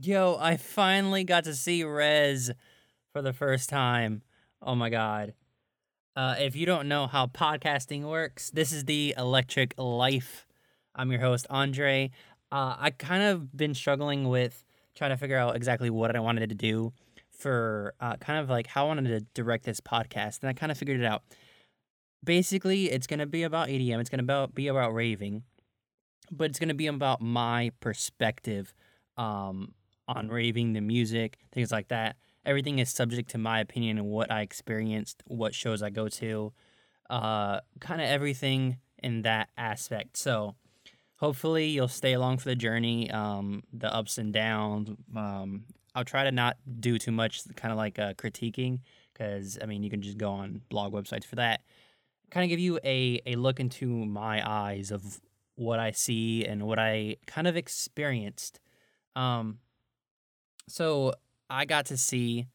Yo, I finally got to see Rezz for the first time. Oh my god. Uh, if you don't know how podcasting works, this is the Electric Life. I'm your host, Andre. Uh, I kind of been struggling with trying to figure out exactly what I wanted to do for uh, kind of like how I wanted to direct this podcast, and I kind of figured it out. Basically, it's gonna be about EDM. It's gonna be about raving, but it's gonna be about my perspective um, on raving, the music, things like that. Everything is subject to my opinion and what I experienced, what shows I go to, uh, kind of everything in that aspect. So hopefully you'll stay along for the journey, um, the ups and downs. Um, I'll try to not do too much, kind of like uh, critiquing, because I mean you can just go on blog websites for that. Kind of give you a a look into my eyes of what I see and what I kind of experienced. Um, so I got to see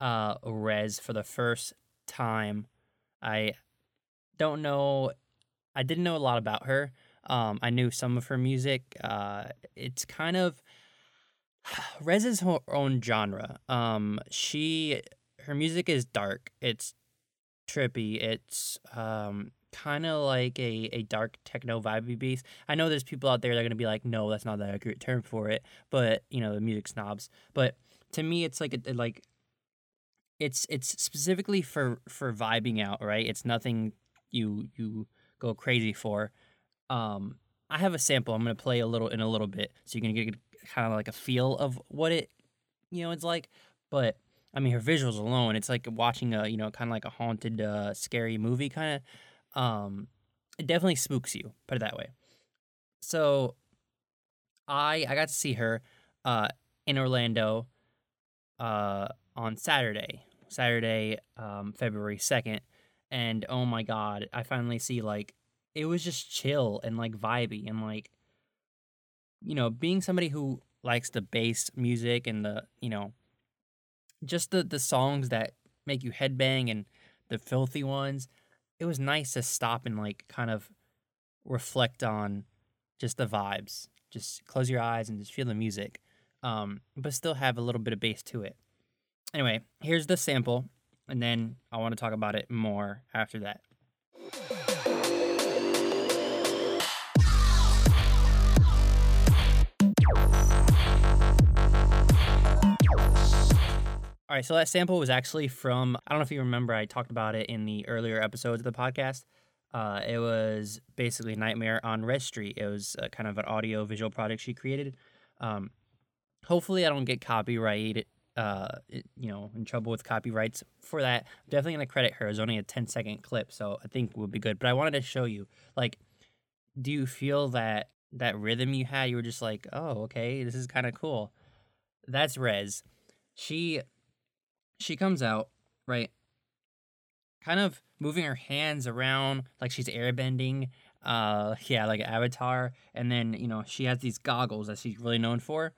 uh Rezz for the first time. I don't know I didn't know a lot about her. Um I knew some of her music. Uh it's kind of Rezz is her own genre. Um she her music is dark. It's trippy. It's um kind of like a, a dark techno vibey beast. I know there's people out there that are gonna be like, no, that's not the accurate term for it. But you know, the music snobs. But to me, it's like a, like it's it's specifically for for vibing out, right? It's nothing you you go crazy for. Um, I have a sample. I'm gonna play a little in a little bit, so you can get kind of like a feel of what it you know it's like. But I mean, her visuals alone, it's like watching a you know kind of like a haunted, uh, scary movie kind of um, it definitely spooks you. Put it that way. So, I I got to see her uh, in Orlando uh, on Saturday, Saturday, um, February second, and oh my god, I finally see like it was just chill and like vibey and like you know being somebody who likes the bass music and the you know just the the songs that make you headbang and the filthy ones it was nice to stop and like kind of reflect on just the vibes. Just close your eyes and just feel the music, um, but still have a little bit of bass to it. Anyway, here's the sample, and then I want to talk about it more after that. All right, so that sample was actually from, I don't know if you remember, I talked about it in the earlier episodes of the podcast. Uh, it was basically Nightmare on Rezz Street. It was kind of an audio visual project she created. Um, hopefully, I don't get copyright, uh, you know, in trouble with copyrights for that. I'm definitely going to credit her. It was only a 10 second clip, so I think would be good. But I wanted to show you, like, do you feel that that rhythm you had? You were just like, oh, okay, this is kind of cool. That's Rezz. She she comes out, right? Kind of moving her hands around like she's airbending. Uh yeah, like Avatar. And then, you know, she has these goggles that she's really known for.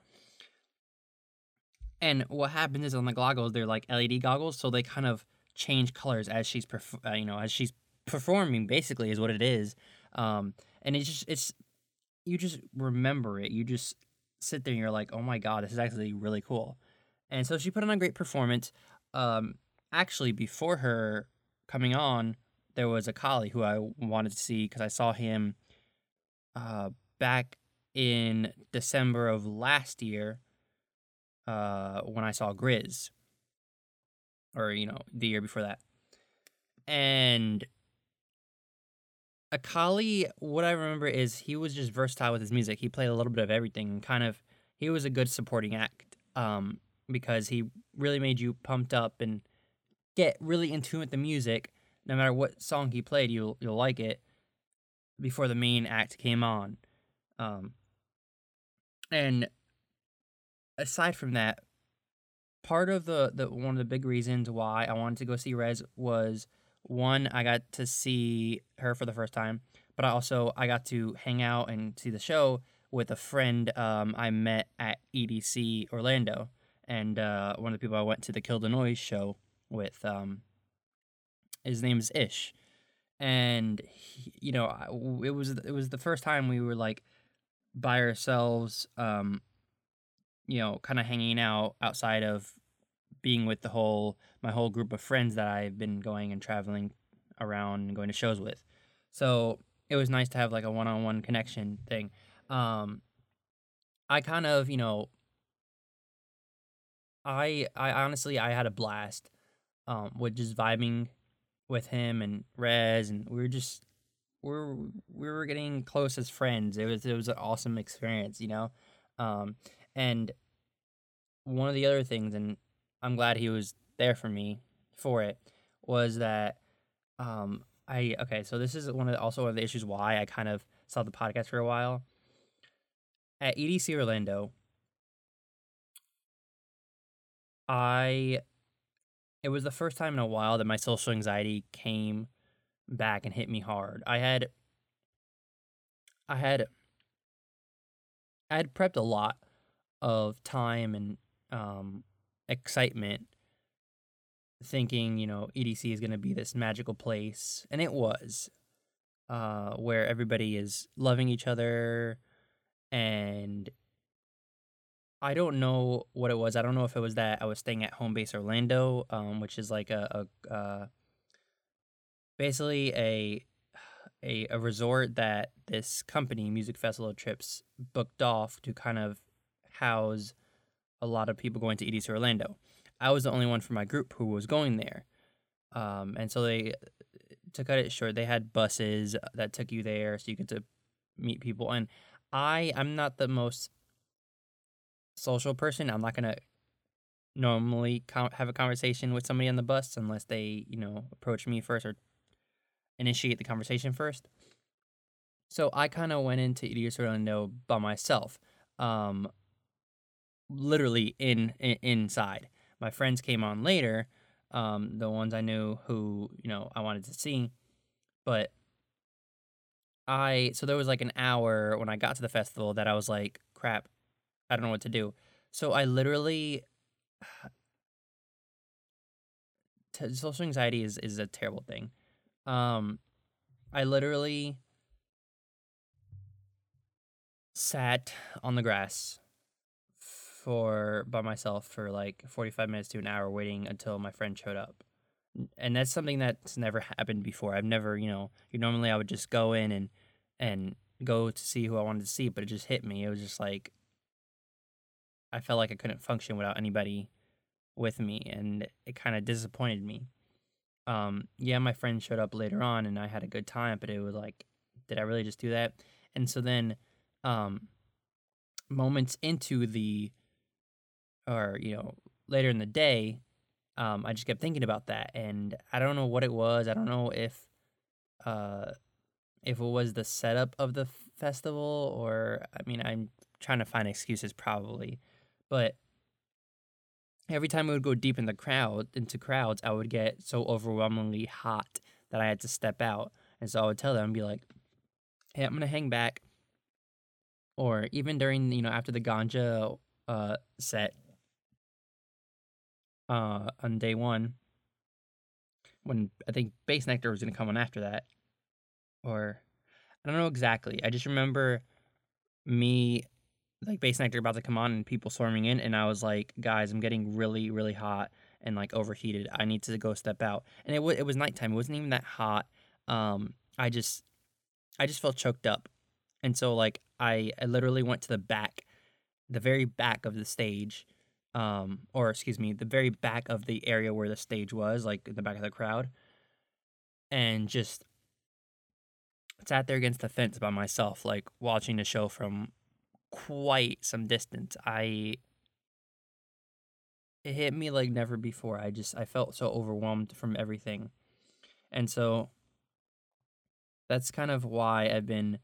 And what happens is on the goggles, they're like LED goggles, so they kind of change colors as she's perf- uh, you know, as she's performing basically is what it is. Um and it's just it's you just remember it. You just sit there and you're like, "Oh my god, this is actually really cool." And so she put on a great performance um, actually before her coming on, there was a collie who I wanted to see because I saw him uh, back in December of last year uh, when I saw Grizz, or you know the year before that, and Akali. What I remember is he was just versatile with his music. He played a little bit of everything. Kind of, he was a good supporting act. Um, because he really made you pumped up and get really in tune with the music. No matter what song he played, you'll you'll like it. Before the main act came on, um, and aside from that, part of the, the one of the big reasons why I wanted to go see Rezz was one, I got to see her for the first time, but I also I got to hang out and see the show with a friend um, I met at EDC Orlando and uh, one of the people I went to the Kill show with, um, his name is Ish, and he, you know it was it was the first time we were like by ourselves, um, you know, kind of hanging out outside of being with the whole my whole group of friends that I've been going and traveling around and going to shows with. So it was nice to have like a one on one connection thing. Um, I kind of, you know, I I honestly I had a blast um with just vibing with him and Rezz and we were just we are we were getting close as friends. It was it was an awesome experience, you know. Um and one of the other things and I'm glad he was there for me for it was that um I okay, so this is one of the, also one of the issues why I kind of saw the podcast for a while. At EDC Orlando, I it was the first time in a while that my social anxiety came back and hit me hard. I had I had I had prepped a lot of time and um, excitement thinking, you know, EDC is going to be this magical place, and it was, uh, where everybody is loving each other, and I don't know what it was. I don't know if it was that I was staying at Home Base Orlando, um, which is like a, a uh, basically a, a a resort that this company, Music Festival Trips, booked off to kind of house a lot of people going to EDC Orlando. I was the only one from my group who was going there. Um, and so they, to cut it short, they had buses that took you there so you get to meet people. And I, I'm not the most social person. I'm not to normally com- have a conversation with somebody on the bus unless they, you know, approach me first or initiate the conversation first. So I kind of went into EDC Orlando by myself, um, literally in, in inside my friends came on later, um, the ones I knew who you know I wanted to see, but I so there was like an hour when I got to the festival that I was like, crap, I don't know what to do. So I literally social anxiety is is a terrible thing. Um, I literally sat on the grass for by myself for like 45 minutes to an hour waiting until my friend showed up. And that's something that's never happened before. I've never, you know, normally I would just go in and and go to see who I wanted to see, but it just hit me. It was just like I felt like I couldn't function without anybody with me and it kind of disappointed me. Um yeah, my friend showed up later on and I had a good time, but it was like did I really just do that? And so then um moments into the or you know later in the day um, i just kept thinking about that and i don't know what it was i don't know if uh, if it was the setup of the festival or i mean i'm trying to find excuses probably but every time I would go deep in the crowd into crowds i would get so overwhelmingly hot that i had to step out and so i would tell them and be like hey i'm gonna hang back or even during you know after the ganja uh, set uh, on day one when I think Bassnectar was to come on after that. Or I don't know exactly. I just remember me, like Bassnectar about to come on and people swarming in. And I was like, guys, I'm getting really, really hot and like overheated. I need to go step out. And it, w- it was nighttime. It wasn't even that hot. Um, I just, I just felt choked up. And so like I, I literally went to the back, the very back of the stage um, or excuse me, the very back of the area where the stage was, like in the back of the crowd, and just sat there against the fence by myself, like watching the show from quite some distance. I it hit me like never before. I just I felt so overwhelmed from everything. And so that's kind of why I've been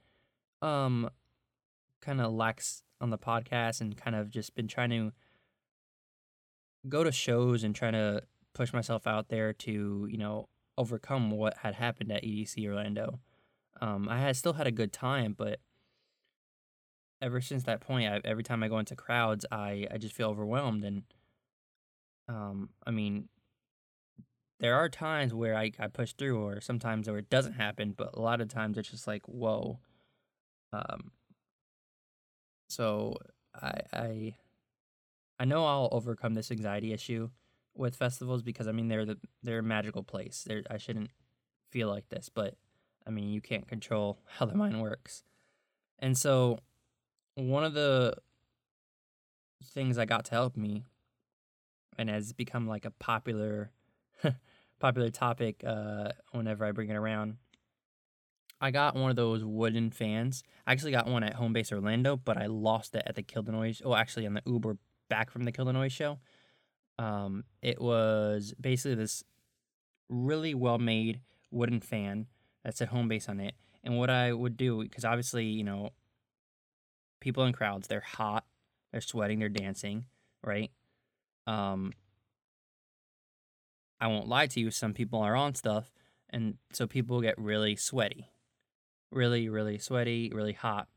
um kind of lax on the podcast and kind of just been trying to go to shows and trying to push myself out there to you know overcome what had happened at EDC Orlando. Um, I had still had a good time, but ever since that point, I, every time I go into crowds, I I just feel overwhelmed, and um, I mean, there are times where I I push through, or sometimes where it doesn't happen, but a lot of times it's just like whoa. Um. So I I I know I'll overcome this anxiety issue with festivals because I mean they're the they're a magical place. They're, I shouldn't feel like this, but I mean you can't control how the mind works. And so one of the things I got to help me and has become like a popular popular topic uh, whenever I bring it around. I got one of those wooden fans. I actually got one at Home Base Orlando, but I lost it at the Kill the Noise. Oh, actually, on the Uber back from the Kill the Noise show. Um, it was basically this really well made wooden fan that said Home Base on it. And what I would do, because obviously, you know, people in crowds, they're hot, they're sweating, they're dancing, right? Um, I won't lie to you, some people are on stuff, and so people get really sweaty. Really, really sweaty, really hot.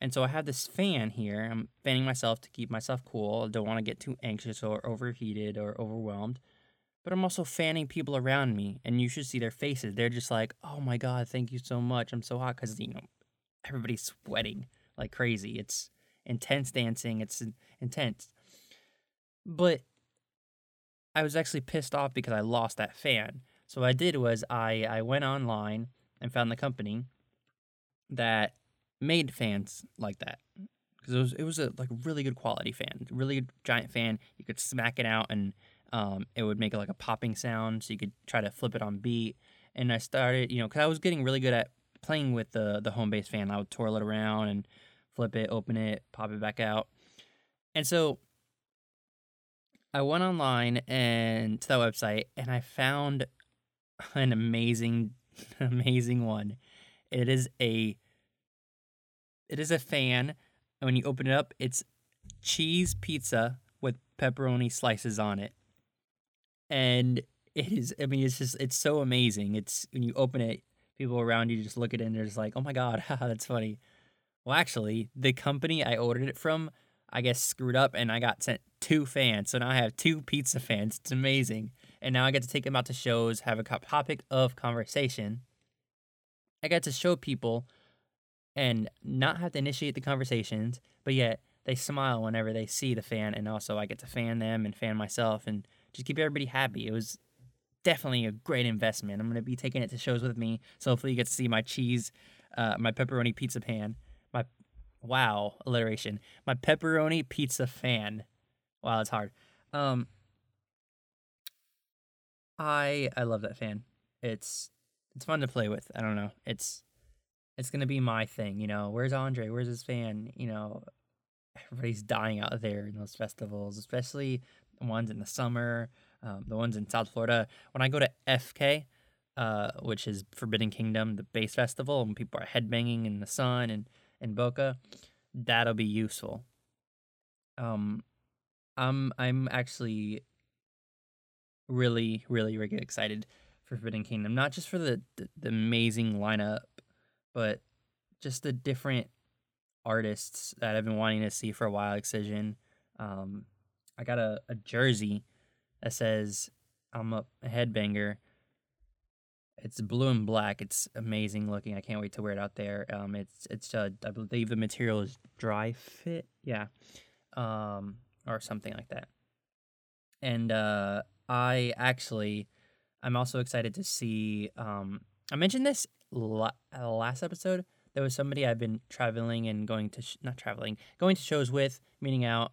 And so I have this fan here. I'm fanning myself to keep myself cool. I don't want to get too anxious or overheated or overwhelmed. But I'm also fanning people around me, and you should see their faces. They're just like, oh my God, thank you so much. I'm so hot because, you know, everybody's sweating like crazy. It's intense dancing, it's intense. But I was actually pissed off because I lost that fan. So what I did was I, I went online and found the company that made fans like that because it was it was a like really good quality fan, really good giant fan. You could smack it out and um, it would make like a popping sound, so you could try to flip it on beat. And I started, you know, because I was getting really good at playing with the the home base fan. I would twirl it around and flip it, open it, pop it back out. And so I went online and to that website and I found an amazing, amazing one. It is a it is a fan. And when you open it up, it's cheese pizza with pepperoni slices on it. And it is I mean it's just it's so amazing. It's when you open it, people around you just look at it and they're just like, Oh my god, that's funny. Well actually, the company I ordered it from I guess screwed up and I got sent two fans. So now I have two pizza fans. It's amazing. And now I get to take them out to shows, have a topic of conversation. I get to show people and not have to initiate the conversations, but yet they smile whenever they see the fan. And also I get to fan them and fan myself and just keep everybody happy. It was definitely a great investment. I'm going to be taking it to shows with me. So hopefully you get to see my cheese, uh, my pepperoni pizza pan Wow, alliteration. My pepperoni pizza fan. Wow, it's hard. Um I I love that fan. It's it's fun to play with. I don't know. It's it's gonna be my thing, you know. Where's Andre? Where's his fan? You know, everybody's dying out there in those festivals, especially the ones in the summer, um, the ones in South Florida. When I go to FK, uh, which is Forbidden Kingdom, the bass festival, and people are headbanging in the sun and in Boca, that'll be useful. Um, I'm I'm actually really really really excited for Forbidden Kingdom, not just for the, the, the amazing lineup, but just the different artists that I've been wanting to see for a while. Excision. Um, I got a, a jersey that says I'm a headbanger it's blue and black. It's amazing looking. I can't wait to wear it out there. Um, it's it's uh, I believe the material is dry fit, yeah, um, or something like that. And uh, I actually, I'm also excited to see. Um, I mentioned this la- uh, last episode. There was somebody I've been traveling and going to sh- not traveling, going to shows with, meeting out,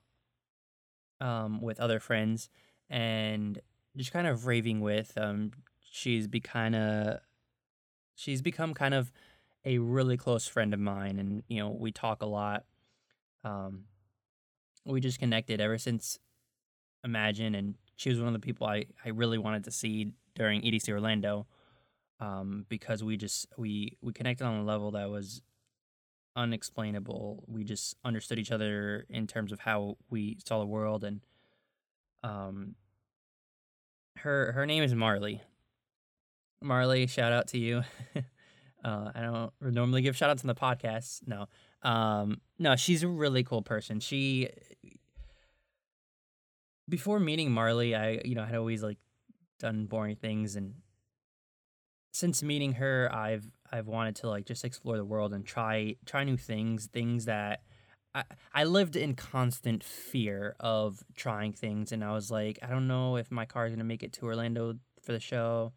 um, with other friends, and just kind of raving with. Um, she's be kind of she's become kind of a really close friend of mine and you know we talk a lot um we just connected ever since imagine and she was one of the people i i really wanted to see during edc orlando um because we just we we connected on a level that was unexplainable. We just understood each other in terms of how we saw the world and um her her name is marley Marley, shout out to you. uh, I don't normally give shout outs on the podcast. No. Um, no, she's a really cool person. She before meeting Marley, I you know had always like done boring things, and since meeting her, I've I've wanted to like just explore the world and try try new things, things that I, I lived in constant fear of trying things and I was like, I don't know if my car is gonna make it to Orlando for the show.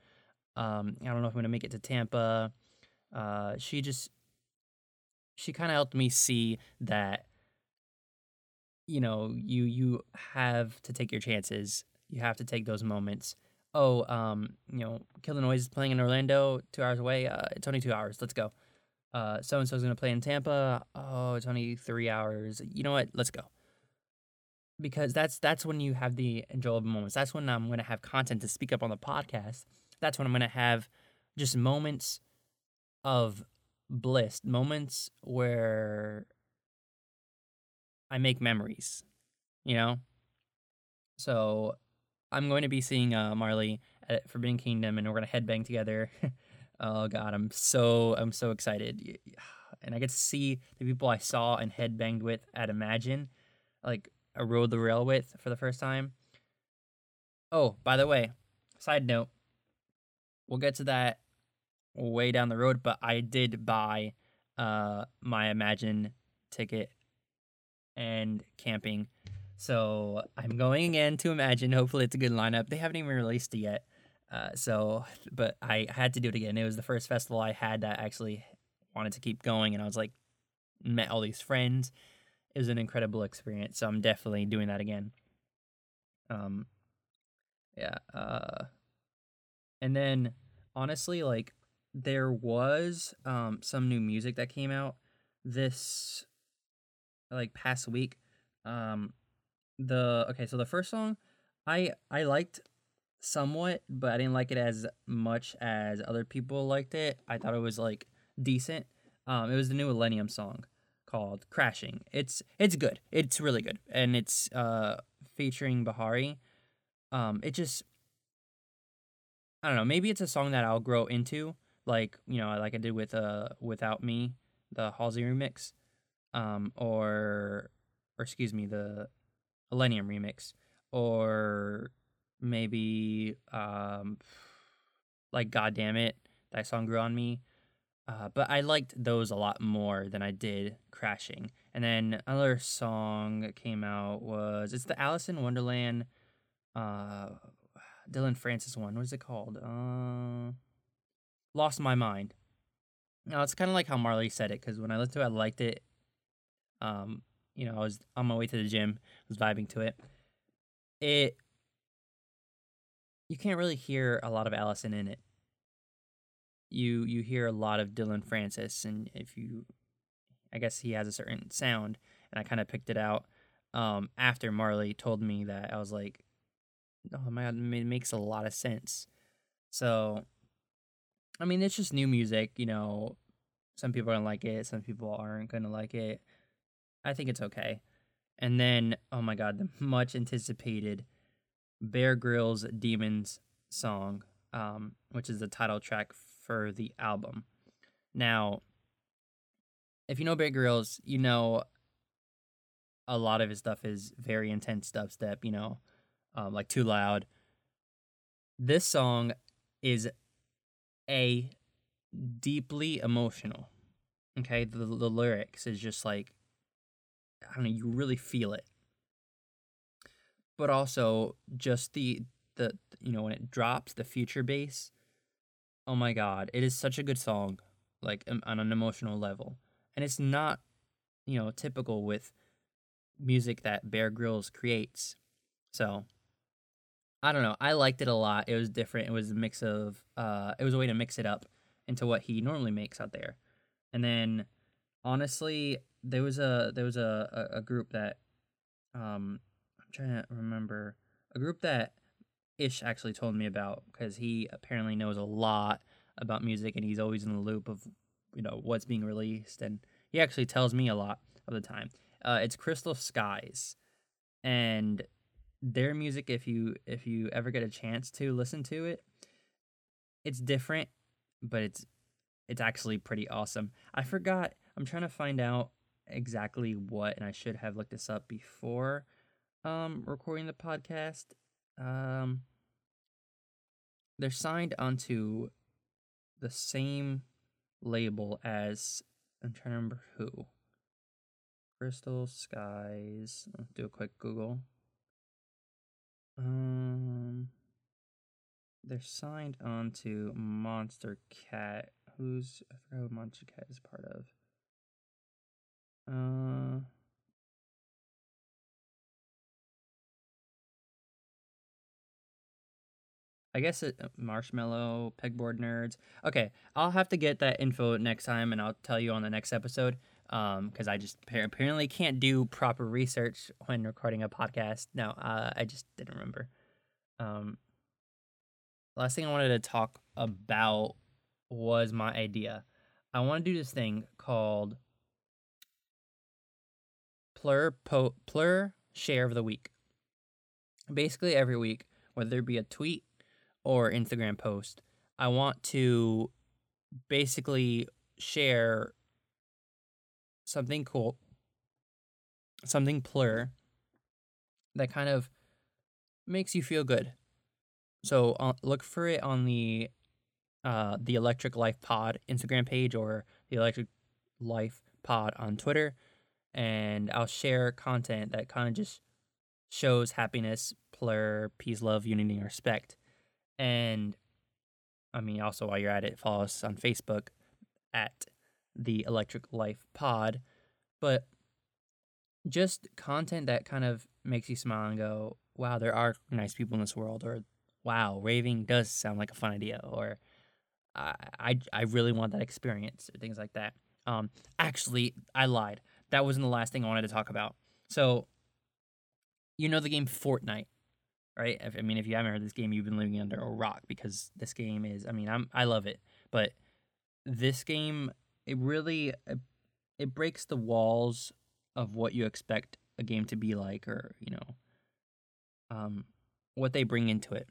Um, I don't know if I'm gonna make it to Tampa. Uh, she just she kind of helped me see that you know you you have to take your chances. You have to take those moments. Oh, um, you know, Kill the Noise is playing in Orlando, two hours away. Uh, it's only two hours. Let's go. Uh, so and so's gonna play in Tampa. Oh, it's only three hours. You know what? Let's go. Because that's that's when you have the enjoyable moments. That's when I'm gonna have content to speak up on the podcast. That's when I'm gonna have just moments of bliss, moments where I make memories, you know? So I'm going to be seeing uh, Marley at Forbidden Kingdom and we're going to headbang together. oh god, I'm so I'm so excited. And I get to see the people I saw and headbanged with at Imagine, like I rode the rail with for the first time. Oh, by the way, side note, we'll get to that way down the road, but I did buy uh my Imagine ticket and camping. So I'm going again to Imagine. Hopefully it's a good lineup. They haven't even released it yet. Uh, so, but I had to do it again. It was the first festival I had that actually wanted to keep going, and I was like, met all these friends. It was an incredible experience. So I'm definitely doing that again. Um, yeah. Uh, and then honestly, like there was um some new music that came out this like past week. Um the okay, so the first song I I liked somewhat, but I didn't like it as much as other people liked it. I thought it was like decent. Um it was the new Illenium song called Crashing. It's it's good. It's really good. And it's uh featuring Bahari. Um it just I don't know, maybe it's a song that I'll grow into like you know like I did with uh without me the Halsey remix um or or excuse me the Illenium remix or maybe um like God damn it that song grew on me uh, but I liked those a lot more than I did Crashing. And then another song that came out was it's the Alison Wonderland uh Dillon Francis one. What is it called? Uh lost my mind. Now it's kind of like how Marley said it because when I listened to it, I liked it. Um, you know, I was on my way to the gym, I was vibing to it. It you can't really hear a lot of Alison in it. You you hear a lot of Dillon Francis, and if you, I guess he has a certain sound, and I kind of picked it out um, after Marley told me that. I was like, oh my god, it makes a lot of sense. So I mean, it's just new music, you know. Some people are gonna like it, some people aren't gonna like it. I think it's okay. And then, oh my god, the much anticipated Bear Grillz Demons song, um, which is the title track for the album. Now, if you know Bear Grillz, you know a lot of his stuff is very intense dubstep, you know, um, like Too Loud. This song is a deeply emotional. Okay, the the lyrics is just like I don't know, you really feel it. But also just the the you know when it drops the future bass. Oh my god, it is such a good song like on an emotional level. And it's not you know typical with music that Bear Grillz creates. So I don't know. I liked it a lot. It was different. It was a mix of uh it was a way to mix it up into what he normally makes out there. And then honestly, there was a there was a, a, a group that um I'm trying to remember a group that Ish actually told me about because he apparently knows a lot about music and he's always in the loop of you know what's being released and he actually tells me a lot of the time. Uh, it's Crystal Skies, and their music if you if you ever get a chance to listen to it it's different but it's it's actually pretty awesome i forgot i'm trying to find out exactly what and i should have looked this up before um recording the podcast um they're signed onto the same label as i'm trying to remember who Crystal Skies. Do a quick Google. Um, they're signed on to Monster Cat. Who's I forgot who Monstercat is part of. Uh. I guess it, uh, Marshmello, Pegboard Nerds. Okay, I'll have to get that info next time, and I'll tell you on the next episode. Um, because I just apparently can't do proper research when recording a podcast. No, uh, I just didn't remember. Um, last thing I wanted to talk about was my idea. I want to do this thing called Plur po- Plur Share of the Week. Basically, every week, whether it be a tweet or Instagram post, I want to basically share something cool, something plur that kind of makes you feel good. So uh, look for it on the uh, the Electric Life Pod Instagram page or the Electric Life Pod on Twitter, and I'll share content that kind of just shows happiness, plur, peace, love, unity, and respect. And I mean, also while you're at it, follow us on Facebook at the Electric Life Pod. But just content that kind of makes you smile and go, wow, there are nice people in this world, or wow, raving does sound like a fun idea, or I, I, I really want that experience, or things like that. Um, actually, I lied. That wasn't the last thing I wanted to talk about. So, you know the game Fortnite right? I mean, if you haven't heard this game, you've been living under a rock because this game is. I mean, I'm I love it, but this game it really it breaks the walls of what you expect a game to be like, or you know, um, what they bring into it.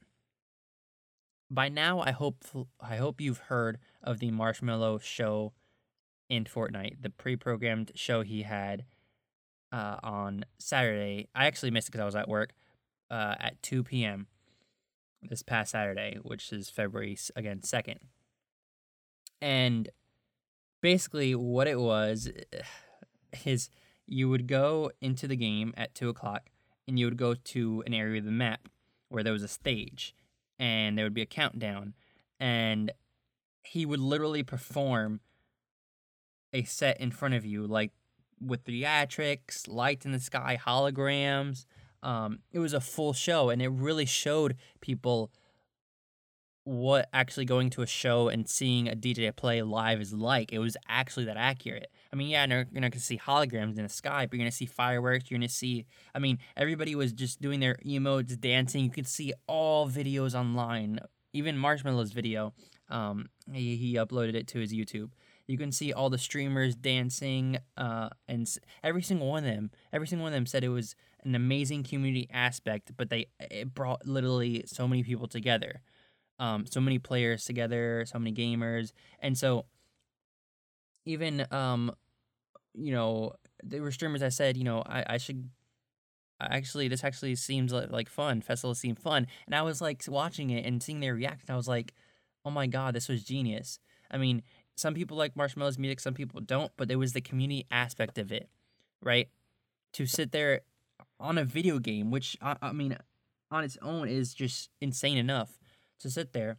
By now, I hope I hope you've heard of the Marshmello Show in Fortnite, the pre-programmed show he had uh, on Saturday. I actually missed it because I was at work, uh, at 2 p.m. this past Saturday, which is February again second. And basically, what it was is you would go into the game at two o'clock, and you would go to an area of the map where there was a stage, and there would be a countdown, and he would literally perform a set in front of you, like with theatrics, lights in the sky, holograms, um, it was a full show, and it really showed people what actually going to a show and seeing a DJ play live is like. It was actually that accurate. I mean, yeah, you're, not gonna see holograms in the sky, but you're gonna see fireworks. You're gonna see. I mean, everybody was just doing their emotes, dancing. You could see all videos online, even Marshmello's video. Um, he he uploaded it to his YouTube. You can see all the streamers dancing, uh, and every single one of them, every single one of them said it was an amazing community aspect, but they it brought literally so many people together, um, so many players together, so many gamers, and so even um, you know, there were streamers that said, you know, I I should actually this actually seems like, like fun. Festival seemed fun. And i was like watching it and seeing their reaction i was like oh my god this was genius. I mean some people like Marshmello's music some people don't but there was the community aspect of it right? To sit there on a video game, which I, I mean, on its own is just insane enough to sit there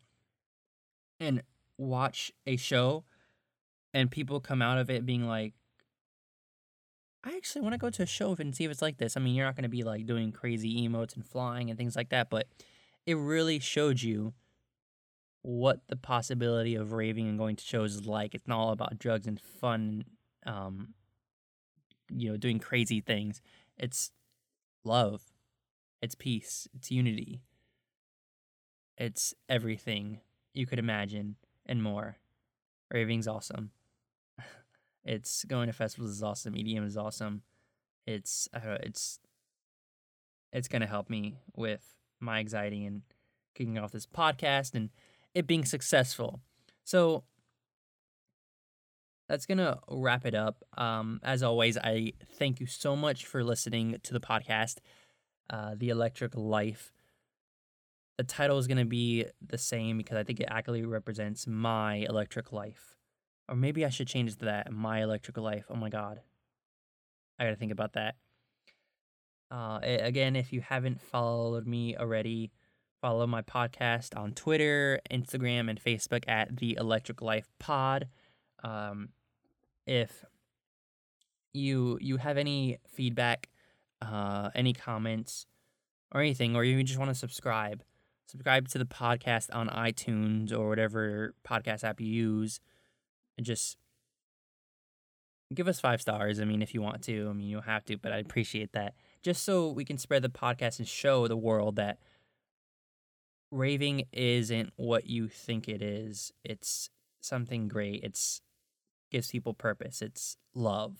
and watch a show and people come out of it being like, I actually want to go to a show and see if it's like this. I mean, you're not going to be like doing crazy emotes and flying and things like that, but it really showed you what the possibility of raving and going to shows is like. It's not all about drugs and fun, um, you know, doing crazy things. It's love, it's peace, it's unity, it's everything you could imagine and more. Raving's awesome. it's going to festivals is awesome. EDM is awesome. It's uh, it's it's gonna help me with my anxiety and kicking off this podcast and it being successful. So that's going to wrap it up. Um, as always, I thank you so much for listening to the podcast, uh, The Electric Life. The title is going to be the same because I think it accurately represents my electric life. Or maybe I should change that My Electric Life. Oh my God. I gotta think about that. Uh, again, if you haven't followed me already, follow my podcast on Twitter, Instagram, and Facebook at the Electric Life Pod. Um, if you you have any feedback, uh, any comments, or anything, or you just want to subscribe, subscribe to the podcast on iTunes or whatever podcast app you use, and just give us five stars. I mean, if you want to, I mean, you don't have to, but I appreciate that. Just so we can spread the podcast and show the world that raving isn't what you think it is. It's something great. It's gives people purpose. It's love.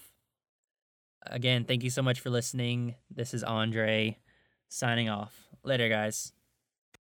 Again, thank you so much for listening. This is Andre signing off. Later, guys.